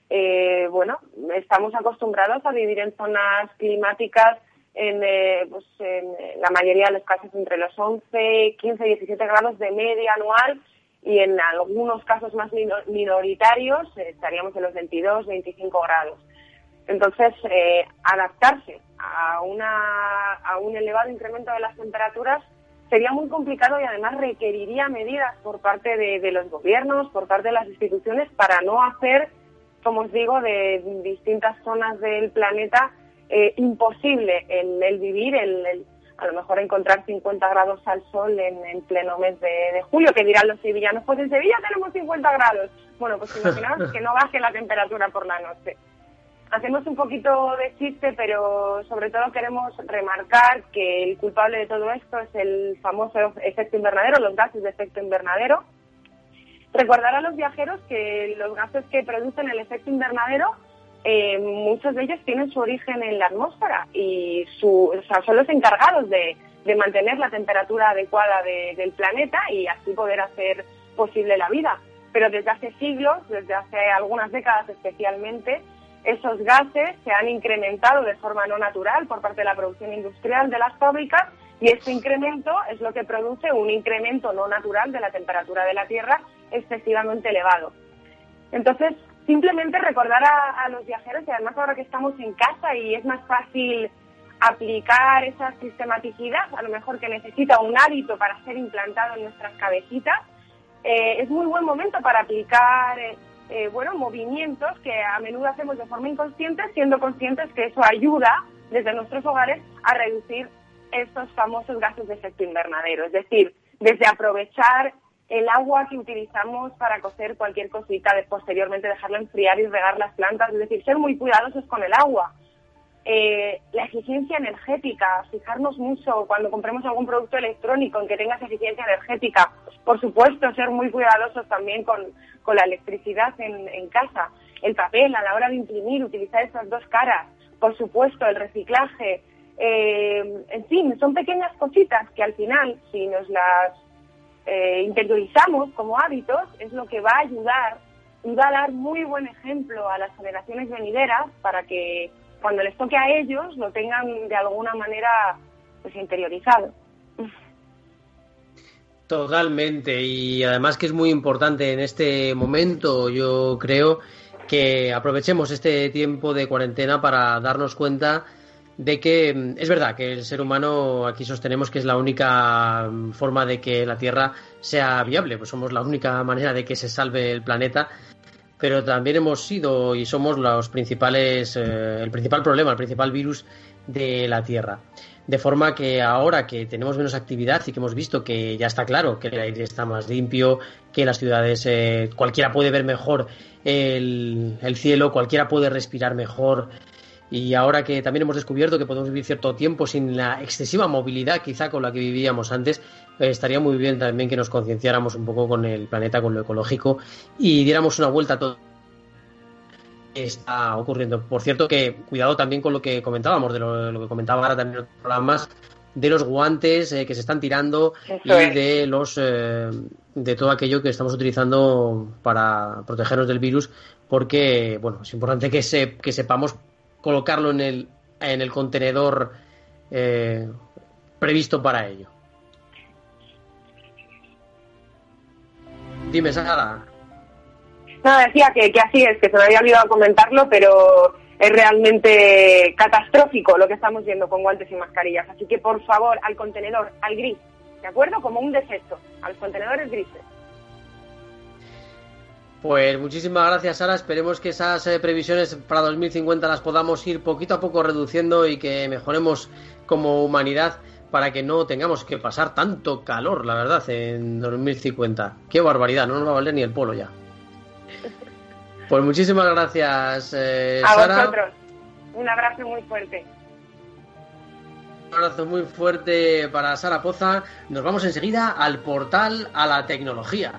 Eh, bueno, estamos acostumbrados a vivir en zonas climáticas en, eh, pues la mayoría de los casos entre los 11, 15, 17 grados de media anual y en algunos casos más minoritarios eh, estaríamos en los 22, 25 grados. Entonces, adaptarse a, una, a un elevado incremento de las temperaturas sería muy complicado y además requeriría medidas por parte de, los gobiernos, por parte de las instituciones, para no hacer, como os digo, de distintas zonas del planeta eh, imposible el, vivir, el, a lo mejor encontrar 50 grados al sol en, pleno mes de, julio, que dirán los sevillanos, pues en Sevilla tenemos 50 grados. Bueno, pues imaginaos que no baje la temperatura por la noche hacemos un poquito de chiste, pero sobre todo queremos remarcar que el culpable de todo esto es el famoso efecto invernadero, los gases de efecto invernadero. Recordar a los viajeros que los gases que producen el efecto invernadero, eh, muchos de ellos tienen su origen en la atmósfera y su, son los encargados de, mantener la temperatura adecuada del planeta y así poder hacer posible la vida. Pero desde hace siglos, desde hace algunas décadas especialmente, esos gases se han incrementado de forma no natural por parte de la producción industrial de las fábricas y este incremento es lo que produce un incremento no natural de la temperatura de la Tierra excesivamente elevado. Entonces, simplemente recordar a, los viajeros, y además ahora que estamos en casa y es más fácil aplicar esa sistematicidad, a lo mejor que necesita un hábito para ser implantado en nuestras cabecitas, eh, es muy buen momento para aplicar eh, bueno, movimientos que a menudo hacemos de forma inconsciente, siendo conscientes que eso ayuda desde nuestros hogares a reducir estos famosos gases de efecto invernadero. Es decir, desde aprovechar el agua que utilizamos para cocer cualquier cosita, de posteriormente dejarla enfriar y regar las plantas, es decir, ser muy cuidadosos con el agua. Eh, la eficiencia energética, fijarnos mucho cuando compremos algún producto electrónico en que tenga eficiencia energética. Por supuesto, ser muy cuidadosos también con, la electricidad en, casa. El papel, a la hora de imprimir, utilizar esas dos caras. Por supuesto, el reciclaje. Eh, en fin, son pequeñas cositas que al final, si nos las eh, interiorizamos como hábitos, es lo que va a ayudar y va a dar muy buen ejemplo a las generaciones venideras para que cuando les toque a ellos lo tengan de alguna manera pues interiorizado. Totalmente, y además que es muy importante en este momento, yo creo que aprovechemos este tiempo de cuarentena para darnos cuenta de que mm, es verdad que el ser humano aquí sostenemos que es la única mm, forma de que la Tierra sea viable, pues somos la única manera de que se salve el planeta pero también hemos sido y somos los principales, eh, el principal problema, el principal virus de la Tierra. De forma que ahora que tenemos menos actividad y que hemos visto que ya está claro que el aire está más limpio, que las ciudades eh, cualquiera puede ver mejor el, el cielo, cualquiera puede respirar mejor, y ahora que también hemos descubierto que podemos vivir cierto tiempo sin la excesiva movilidad quizá con la que vivíamos antes, estaría muy bien también que nos concienciáramos un poco con el planeta, con lo ecológico y diéramos una vuelta a todo está ocurriendo. Por cierto que cuidado también con lo que comentábamos, de lo, que comentaba ahora también en otros programas, de los guantes eh, que se están tirando y de los eh, de todo aquello que estamos utilizando para protegernos del virus porque bueno es importante que se, que sepamos colocarlo en el, en el contenedor eh, previsto para ello. Dime, Sara. No, decía que, que así es, que se me había olvidado comentarlo, pero es realmente catastrófico lo que estamos viendo con guantes y mascarillas. Así que, por favor, al contenedor, al gris, ¿de acuerdo? Como un desecho, a los contenedores grises. Pues muchísimas gracias, Sara. Esperemos que esas eh, previsiones para 2050 las podamos ir poquito a poco reduciendo y que mejoremos como humanidad para que no tengamos que pasar tanto calor, la verdad, en 2050. Qué barbaridad, no nos va a valer ni el polo ya. Pues muchísimas gracias, eh, a vosotros. Un abrazo muy fuerte. Un abrazo muy fuerte para Sara Poza. Nos vamos enseguida al portal a la tecnología.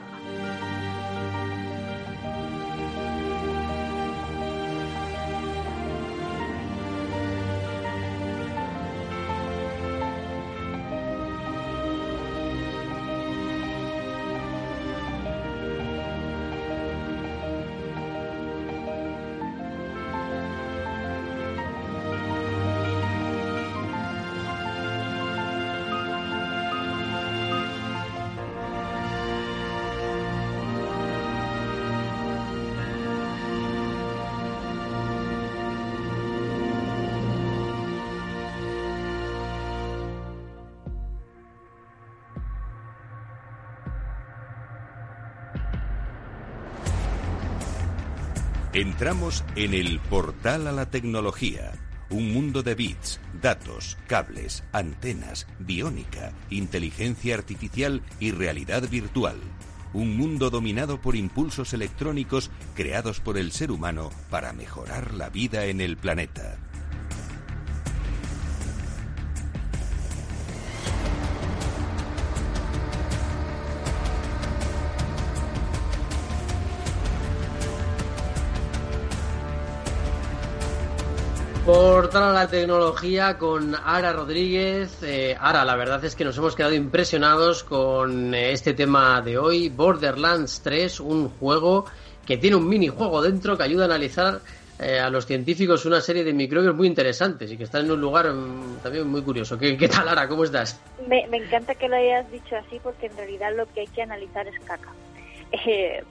Entramos en el portal a la tecnología, un mundo de bits, datos, cables, antenas, biónica, inteligencia artificial y realidad virtual. Un mundo dominado por impulsos electrónicos creados por el ser humano para mejorar la vida en el planeta. Portal a la tecnología con Ara Rodríguez. Eh, Ara, la verdad es que nos hemos quedado impresionados con eh, este tema de hoy, Borderlands 3, un juego que tiene un minijuego dentro que ayuda a analizar eh, a los científicos una serie de microbios muy interesantes y que están en un lugar mm, también muy curioso. ¿Qué, tal, Ara? ¿Cómo estás? Me, encanta que lo hayas dicho así porque en realidad lo que hay que analizar es caca. (laughs) Eh,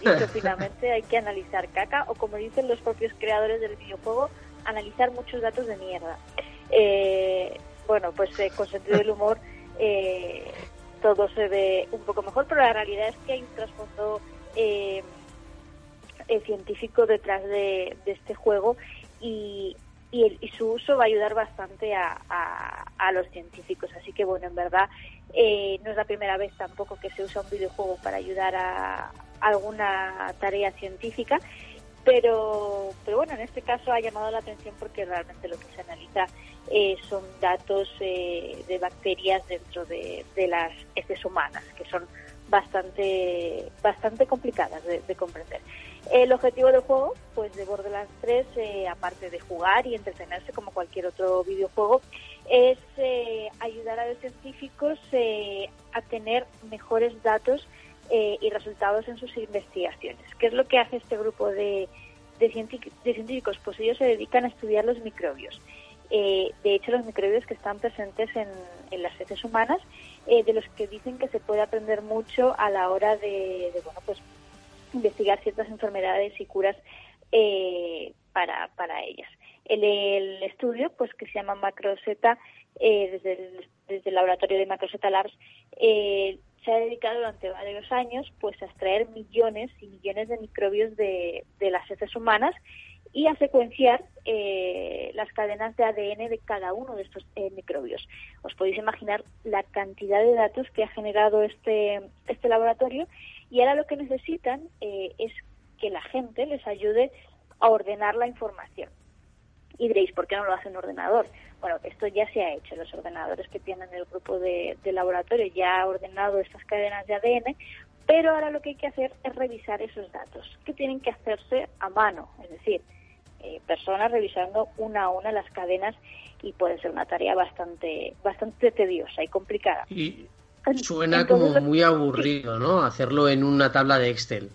dicho (laughs) finalmente, hay que analizar caca o como dicen los propios creadores del videojuego, analizar muchos datos de mierda. Eh, bueno, pues eh, con sentido del humor eh, todo se ve un poco mejor, pero la realidad es que hay un trasfondo científico detrás de, este juego y, y, su uso va a ayudar bastante a, a, los científicos. Así que, bueno, en verdad no es la primera vez tampoco que se usa un videojuego para ayudar a alguna tarea científica pero, pero bueno, en este caso ha llamado la atención porque realmente lo que se analiza eh, son datos eh, de bacterias dentro de, las heces humanas, que son bastante, bastante complicadas de, comprender. El objetivo del juego, pues de Borderlands 3, eh, aparte de jugar y entretenerse como cualquier otro videojuego, es ayudar a los científicos a tener mejores datos eh, y resultados en sus investigaciones. ¿Qué es lo que hace este grupo de, de, científicos? Pues ellos se dedican a estudiar los microbios. Eh, de hecho, los microbios que están presentes en, las heces humanas, eh, de los que dicen que se puede aprender mucho a la hora de, bueno, pues investigar ciertas enfermedades y curas para, para ellas. El, estudio, pues que se llama Macroseta, desde, el, desde el laboratorio de Macroseta Labs, se ha dedicado durante varios años pues a extraer millones y millones de microbios de, las heces humanas y a secuenciar eh, las cadenas de ADN de cada uno de estos eh, microbios. Os podéis imaginar la cantidad de datos que ha generado este, este laboratorio y ahora lo que necesitan eh, es que la gente les ayude a ordenar la información. Y diréis, ¿por qué no lo hace un ordenador? Bueno, esto ya se ha hecho. Los ordenadores que tienen el grupo de, laboratorio ya ha ordenado estas cadenas de ADN, pero ahora lo que hay que hacer es revisar esos datos, que tienen que hacerse a mano, es decir, eh, personas revisando una a una las cadenas y puede ser una tarea bastante bastante tediosa y complicada. Y suena como muy aburrido, ¿no? Hacerlo en una tabla de Excel.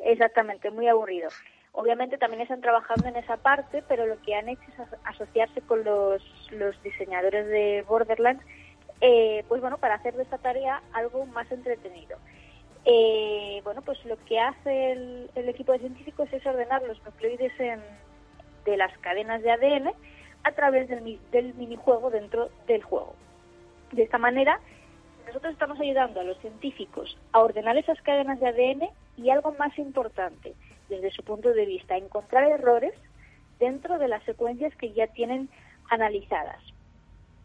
Exactamente, muy aburrido. Obviamente también están trabajando en esa parte, pero lo que han hecho es asociarse con los, los diseñadores de Borderlands, eh, pues bueno, para hacer de esta tarea algo más entretenido. Eh, bueno, pues lo que hace el, equipo de científicos es ordenar los nucleoides de las cadenas de ADN a través del, del minijuego dentro del juego. De esta manera, nosotros estamos ayudando a los científicos a ordenar esas cadenas de ADN y algo más importante desde su punto de vista, encontrar errores dentro de las secuencias que ya tienen analizadas.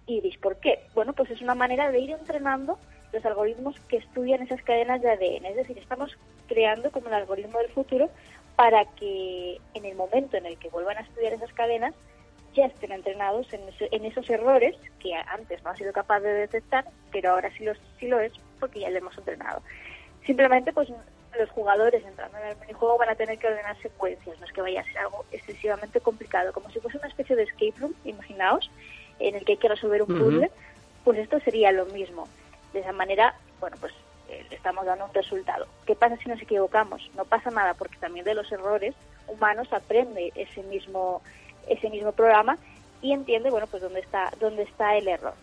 ¿Y veis por qué? Bueno, pues es una manera de ir entrenando los algoritmos que estudian esas cadenas de ADN. Es decir, estamos creando como el algoritmo del futuro para que en el momento en el que vuelvan a estudiar esas cadenas ya estén entrenados en, esos errores que antes no ha sido capaz de detectar, pero ahora sí lo, sí lo es porque ya le hemos entrenado. Simplemente, pues los jugadores entrando en el minijuego van a tener que ordenar secuencias, no es que vaya a ser algo excesivamente complicado, como si fuese una especie de escape room, imaginaos, en el que hay que resolver un puzzle, pues esto sería lo mismo. De esa manera, bueno, pues eh, le estamos dando un resultado. ¿Qué pasa si nos equivocamos? No pasa nada, porque también de los errores humanos aprende ese mismo ese mismo programa y entiende, bueno, pues dónde está dónde está el error.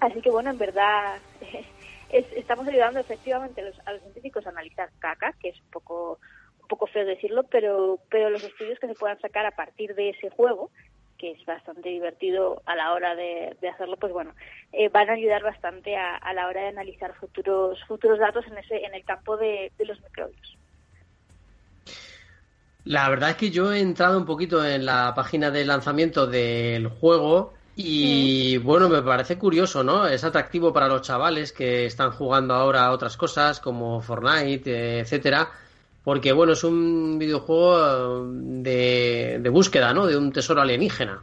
Así que bueno, en verdad (laughs) estamos ayudando efectivamente a los, a los, científicos a analizar caca, que es un poco un poco feo decirlo, pero pero los estudios que se puedan sacar a partir de ese juego que es bastante divertido a la hora de, hacerlo, pues bueno, eh, van a ayudar bastante a, a, la hora de analizar futuros futuros datos en ese en el campo de, de los microbios. La verdad es que yo he entrado un poquito en la página de lanzamiento del juego y bueno, me parece curioso, ¿no? Es atractivo para los chavales que están jugando ahora a otras cosas como Fortnite, etcétera, porque bueno, es un videojuego de, de búsqueda, ¿no? De un tesoro alienígena.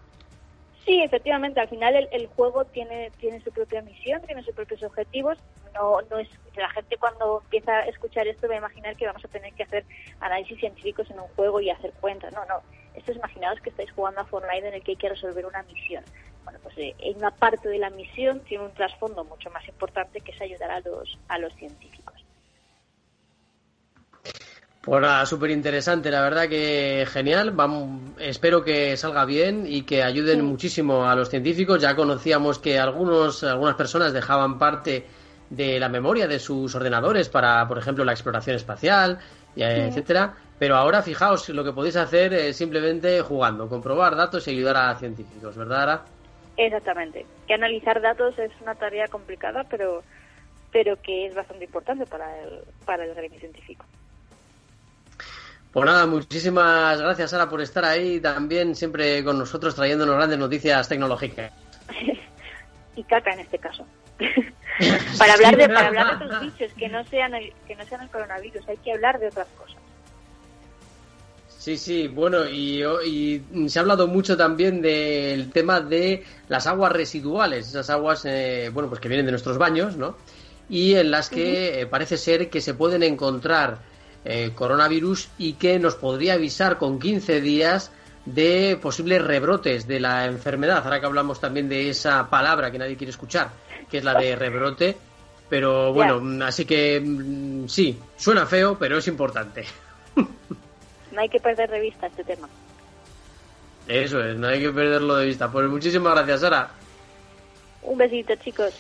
Sí, efectivamente, al final el, juego tiene, tiene su propia misión, tiene sus propios objetivos. No, no es la gente cuando empieza a escuchar esto va a imaginar que vamos a tener que hacer análisis científicos en un juego y hacer cuentas. No, no. Esto es imaginaos que estáis jugando a Fortnite en el que hay que resolver una misión. Bueno, pues eh, en una parte de la misión tiene un trasfondo mucho más importante que es ayudar a los, a los científicos. Pues nada, súper interesante, la verdad que genial. Vamos, espero que salga bien y que ayuden muchísimo a los científicos. Ya conocíamos que algunos, algunas personas dejaban parte de la memoria de sus ordenadores para, por ejemplo, la exploración espacial, etcétera. Pero ahora fijaos, lo que podéis hacer es simplemente jugando, comprobar datos y ayudar a científicos, ¿verdad, Ara? Exactamente. Que analizar datos es una tarea complicada, pero, pero que es bastante importante para el, para el gremio científico. Pues nada, muchísimas gracias, Sara, por estar ahí también siempre con nosotros trayéndonos grandes noticias tecnológicas. (laughs) y caca en este caso. (laughs) para hablar de para hablar de otros (laughs) bichos que no sean el, que no sean el coronavirus, hay que hablar de otras cosas. Sí, sí, bueno, y, se ha hablado mucho también del tema de las aguas residuales, esas aguas, eh, bueno, pues que vienen de nuestros baños, ¿no? Y en las que eh, parece ser que se pueden encontrar eh, coronavirus y que nos podría avisar con 15 días de posibles rebrotes de la enfermedad. Ahora que hablamos también de esa palabra que nadie quiere escuchar, que es la de rebrote. Pero bueno, así que mm, sí, suena feo, pero es importante. (laughs) No hay que perder de vista este tema. Eso es, no hay que perderlo de vista. Pues muchísimas gracias, Sara. Un besito, chicos.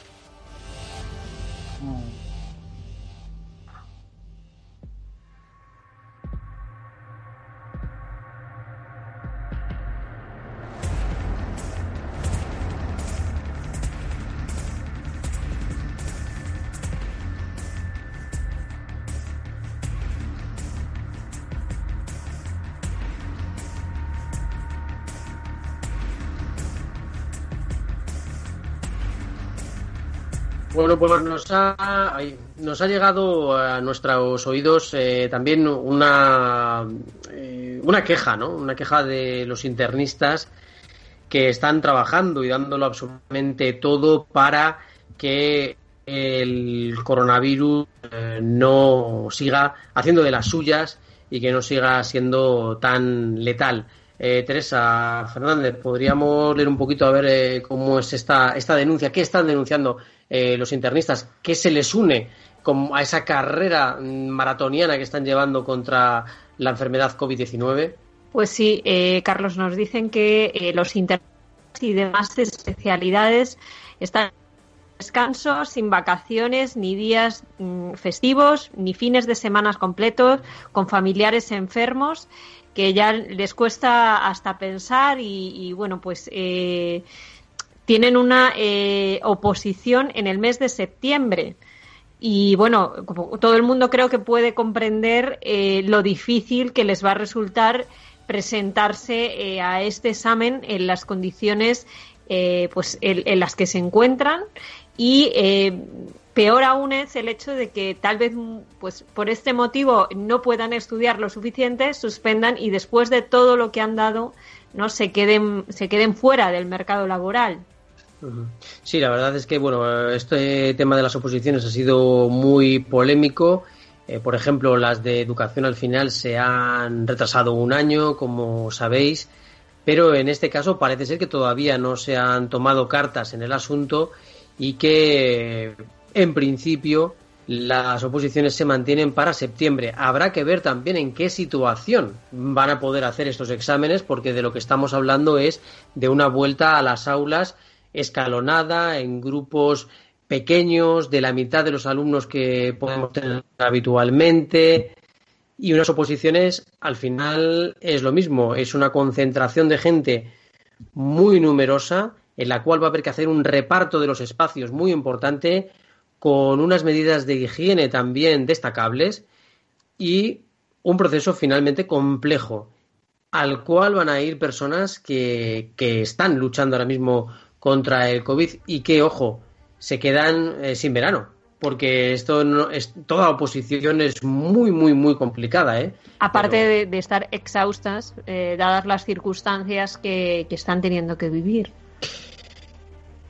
Bueno, pues nos ha, nos ha llegado a nuestros oídos eh, también una, eh, una queja, ¿no? Una queja de los internistas que están trabajando y dándolo absolutamente todo para que el coronavirus eh, no siga haciendo de las suyas y que no siga siendo tan letal. Teresa Fernández, ¿podríamos leer un poquito a ver cómo es esta, esta denuncia? ¿Qué están denunciando eh, los internistas, ¿qué se les une a esa carrera maratoniana que están llevando contra la enfermedad COVID-19? Pues sí, eh, Carlos, nos dicen que eh, los internistas y demás especialidades están descanso, sin vacaciones, ni días mm, festivos, ni fines de semanas completos, con familiares enfermos, que ya les cuesta hasta pensar y, bueno, pues tienen una eh, oposición en el mes de septiembre. Y bueno, todo el mundo creo que puede comprender eh, lo difícil que les va a resultar presentarse eh, a este examen en las condiciones eh, pues en, las que se encuentran. Y peor aún es el hecho de que tal vez pues por este motivo no puedan estudiar lo suficiente, suspendan y después de todo lo que han dado no se queden se queden fuera del mercado laboral. Sí, la verdad es que bueno, este tema de las oposiciones ha sido muy polémico. Eh, por ejemplo, las de educación al final se han retrasado un año, como sabéis, pero en este caso parece ser que todavía no se han tomado cartas en el asunto y que en principio las oposiciones se mantienen para septiembre. Habrá que ver también en qué situación van a poder hacer estos exámenes, porque de lo que estamos hablando es de una vuelta a las aulas escalonada, en grupos pequeños, de la mitad de los alumnos que podemos tener habitualmente. Y unas oposiciones, al final, es lo mismo, es una concentración de gente muy numerosa, en la cual va a haber que hacer un reparto de los espacios muy importante, con unas medidas de higiene también destacables y un proceso finalmente complejo, al cual van a ir personas que, que están luchando ahora mismo contra el COVID y que, ojo, se quedan eh, sin verano. Porque esto no es toda oposición es muy, muy, muy complicada. ¿eh? Aparte de, estar exhaustas, eh, dadas las circunstancias que, están teniendo que vivir.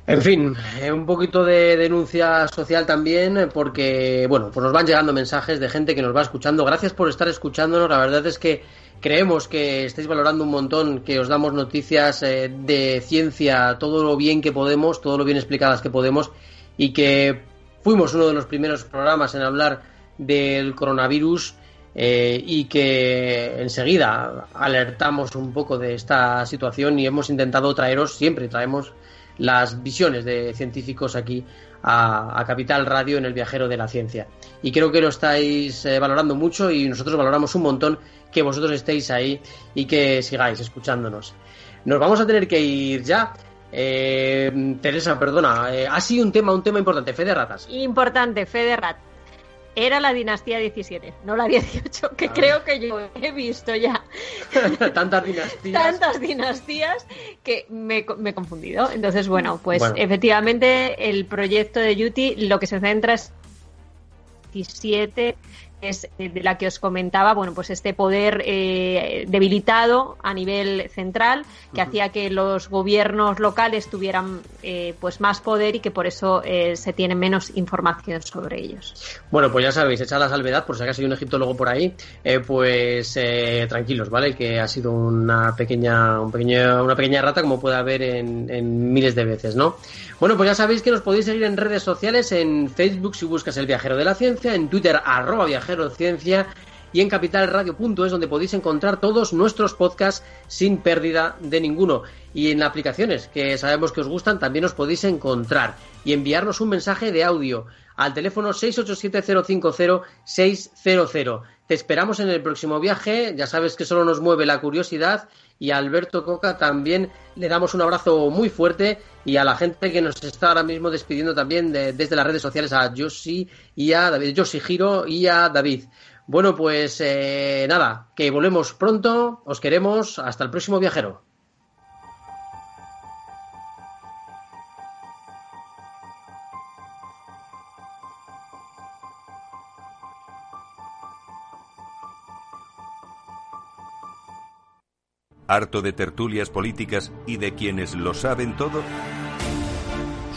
En fin, eh, un poquito de denuncia social también, porque, bueno, pues nos van llegando mensajes de gente que nos va escuchando. Gracias por estar escuchándonos. La verdad es que creemos que estáis valorando un montón, que os damos noticias eh, de ciencia, todo lo bien que podemos, todo lo bien explicadas que podemos, y que fuimos uno de los primeros programas en hablar del coronavirus eh, y que enseguida alertamos un poco de esta situación y hemos intentado traeros, siempre traemos las visiones de científicos aquí a, Capital Radio en el viajero de la ciencia. Y creo que lo estáis eh, valorando mucho y nosotros valoramos un montón que vosotros estéis ahí y que sigáis escuchándonos. Nos vamos a tener que ir ya. Eh, Teresa, perdona, eh, ha sido un tema, un tema importante, fe de ratas. Importante, fe de ratas. Era la dinastía 17, no la 18, que ah. creo que yo he visto ya. (laughs) Tantas dinastías. Tantas dinastías que me, he confundido. Entonces, bueno, pues efectivamente el proyecto de Yuti lo que se centra es 17 es eh, de la que os comentaba, bueno, pues este poder eh, debilitado a nivel central que hacía que los gobiernos locales tuvieran eh, pues más poder y que por eso se tiene menos información sobre ellos. Bueno, pues ya sabéis, echad la salvedad, por si acaso hay un egiptólogo por ahí, pues tranquilos, ¿vale? Que ha sido una pequeña, un pequeño, una pequeña rata como puede haber en, en miles de veces, ¿no? Bueno, pues ya sabéis que nos podéis seguir en redes sociales, en Facebook si buscas el viajero de la ciencia, en Twitter arroba viajero de ciencia y en capitalradio.es donde podéis encontrar todos nuestros podcasts sin pérdida de ninguno. Y en aplicaciones que sabemos que os gustan también os podéis encontrar y enviarnos un mensaje de audio al teléfono 687-050-600. Te esperamos en el próximo viaje, ya sabes que solo nos mueve la curiosidad y a Alberto Coca también le damos un abrazo muy fuerte y a la gente que nos está ahora mismo despidiendo también desde las redes sociales a Josi y a David, Josi Giro y a David. Bueno, pues eh, nada, que volvemos pronto, os queremos, hasta el próximo viajero. ¿Harto de tertulias políticas y de quienes lo saben todo?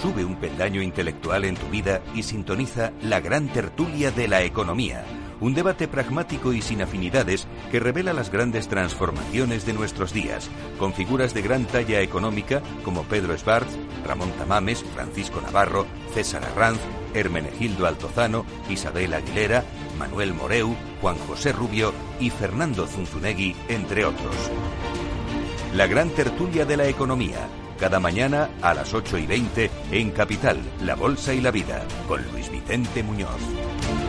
Sube un peldaño intelectual en tu vida y sintoniza la gran tertulia de la economía, un debate pragmático y sin afinidades que revela las grandes transformaciones de nuestros días, con figuras de gran talla económica como Pedro Esbarz, Ramón Tamames, Francisco Navarro, César Arranz, Hermenegildo Altozano, Isabel Aguilera, Manuel Moreu, Juan José Rubio y Fernando Zunzunegui, entre otros. La gran tertulia de la economía, cada mañana a las 8 y 20 en Capital, La Bolsa y la Vida, con Luis Vicente Muñoz.